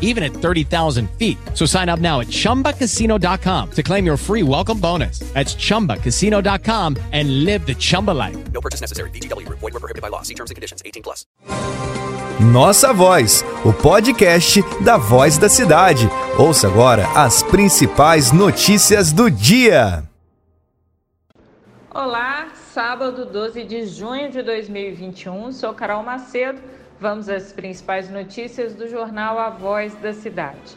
even at 30,000 feet. So sign up now at ChumbaCasino.com to claim your free welcome bonus. That's ChumbaCasino.com and live the Chumba life. No purchase necessary. VGW. Void were prohibited by law. See terms and conditions. 18 plus. Nossa Voz, o podcast da Voz da Cidade. Ouça agora as principais notícias do dia. Olá, sábado 12 de junho de 2021. Sou Carol Macedo Vamos às principais notícias do jornal A Voz da Cidade.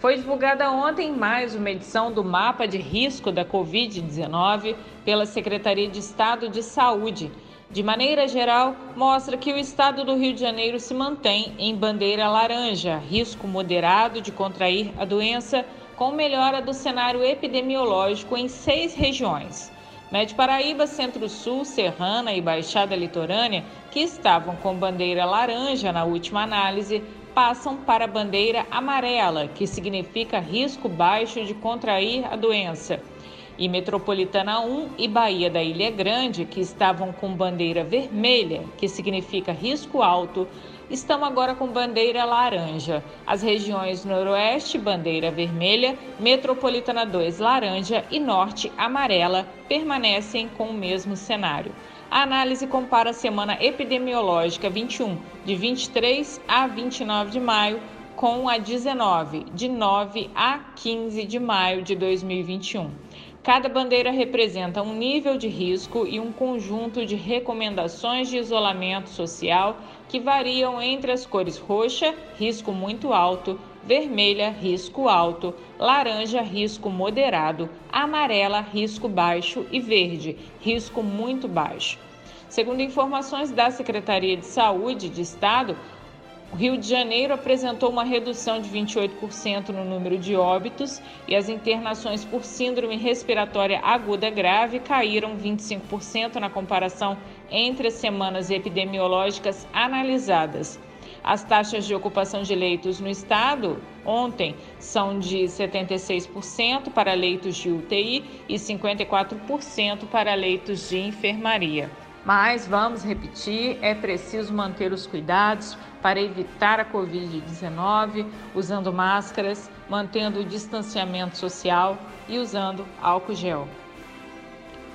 Foi divulgada ontem mais uma edição do Mapa de Risco da Covid-19 pela Secretaria de Estado de Saúde. De maneira geral, mostra que o estado do Rio de Janeiro se mantém em bandeira laranja, risco moderado de contrair a doença, com melhora do cenário epidemiológico em seis regiões. Médio Paraíba, Centro-Sul, Serrana e Baixada Litorânea, que estavam com bandeira laranja na última análise, passam para a bandeira amarela, que significa risco baixo de contrair a doença. E Metropolitana 1 e Bahia da Ilha Grande, que estavam com bandeira vermelha, que significa risco alto, estão agora com bandeira laranja. As regiões Noroeste, bandeira vermelha, Metropolitana 2, laranja e Norte, amarela, permanecem com o mesmo cenário. A análise compara a semana epidemiológica 21, de 23 a 29 de maio, com a 19, de 9 a 15 de maio de 2021. Cada bandeira representa um nível de risco e um conjunto de recomendações de isolamento social que variam entre as cores roxa, risco muito alto, vermelha, risco alto, laranja, risco moderado, amarela, risco baixo e verde, risco muito baixo. Segundo informações da Secretaria de Saúde de Estado, o Rio de Janeiro apresentou uma redução de 28% no número de óbitos e as internações por síndrome respiratória aguda grave caíram 25% na comparação entre as semanas epidemiológicas analisadas. As taxas de ocupação de leitos no estado ontem são de 76% para leitos de UTI e 54% para leitos de enfermaria. Mas vamos repetir: é preciso manter os cuidados para evitar a Covid-19, usando máscaras, mantendo o distanciamento social e usando álcool gel.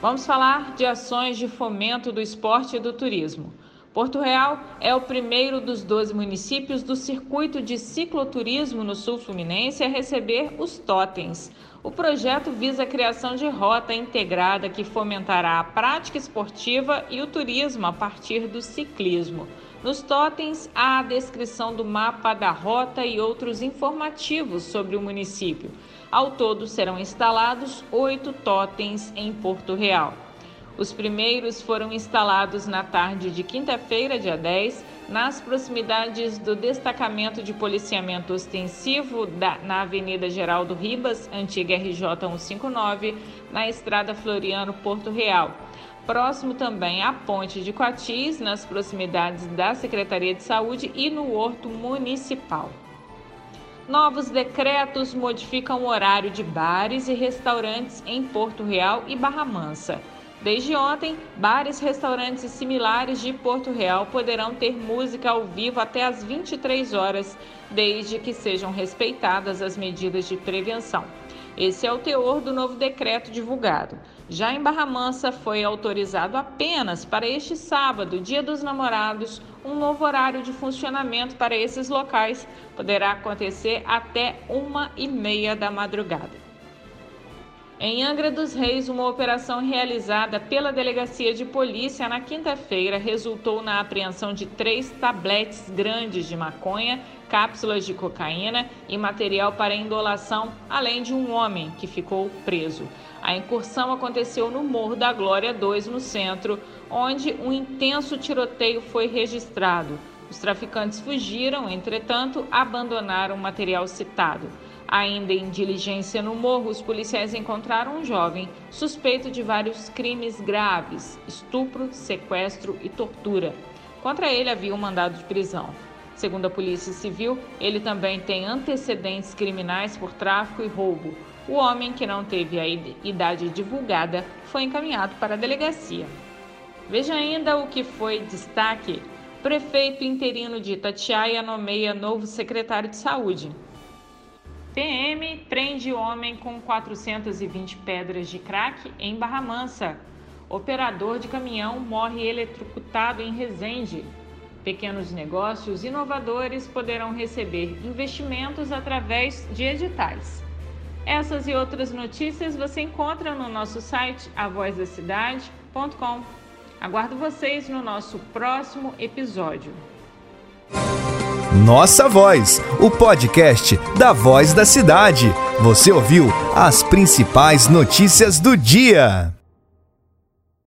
Vamos falar de ações de fomento do esporte e do turismo. Porto Real é o primeiro dos 12 municípios do circuito de cicloturismo no sul fluminense a receber os totens. O projeto visa a criação de rota integrada que fomentará a prática esportiva e o turismo a partir do ciclismo. Nos totens há a descrição do mapa da rota e outros informativos sobre o município. Ao todo serão instalados oito totens em Porto Real. Os primeiros foram instalados na tarde de quinta-feira, dia 10, nas proximidades do destacamento de policiamento ostensivo da, na Avenida Geraldo Ribas, antiga RJ 159, na Estrada Floriano Porto Real. Próximo também à Ponte de Coatis, nas proximidades da Secretaria de Saúde e no Horto Municipal. Novos decretos modificam o horário de bares e restaurantes em Porto Real e Barra Mansa. Desde ontem, bares, restaurantes e similares de Porto Real poderão ter música ao vivo até às 23 horas, desde que sejam respeitadas as medidas de prevenção. Esse é o teor do novo decreto divulgado. Já em Barra Mansa, foi autorizado apenas para este sábado, Dia dos Namorados, um novo horário de funcionamento para esses locais. Poderá acontecer até uma e meia da madrugada. Em Angra dos Reis, uma operação realizada pela Delegacia de Polícia na quinta-feira resultou na apreensão de três tabletes grandes de maconha, cápsulas de cocaína e material para indolação, além de um homem que ficou preso. A incursão aconteceu no Morro da Glória 2, no centro, onde um intenso tiroteio foi registrado. Os traficantes fugiram, entretanto, abandonaram o material citado. Ainda em diligência no morro, os policiais encontraram um jovem suspeito de vários crimes graves: estupro, sequestro e tortura. Contra ele havia um mandado de prisão. Segundo a Polícia Civil, ele também tem antecedentes criminais por tráfico e roubo. O homem, que não teve a idade divulgada, foi encaminhado para a delegacia. Veja ainda o que foi destaque. Prefeito interino de Itatiaia nomeia novo secretário de saúde. PM prende homem com 420 pedras de crack em Barra Mansa. Operador de caminhão morre eletrocutado em Resende. Pequenos negócios inovadores poderão receber investimentos através de editais. Essas e outras notícias você encontra no nosso site avozdacidade.com. Aguardo vocês no nosso próximo episódio. Nossa Voz, o podcast da Voz da Cidade. Você ouviu as principais notícias do dia.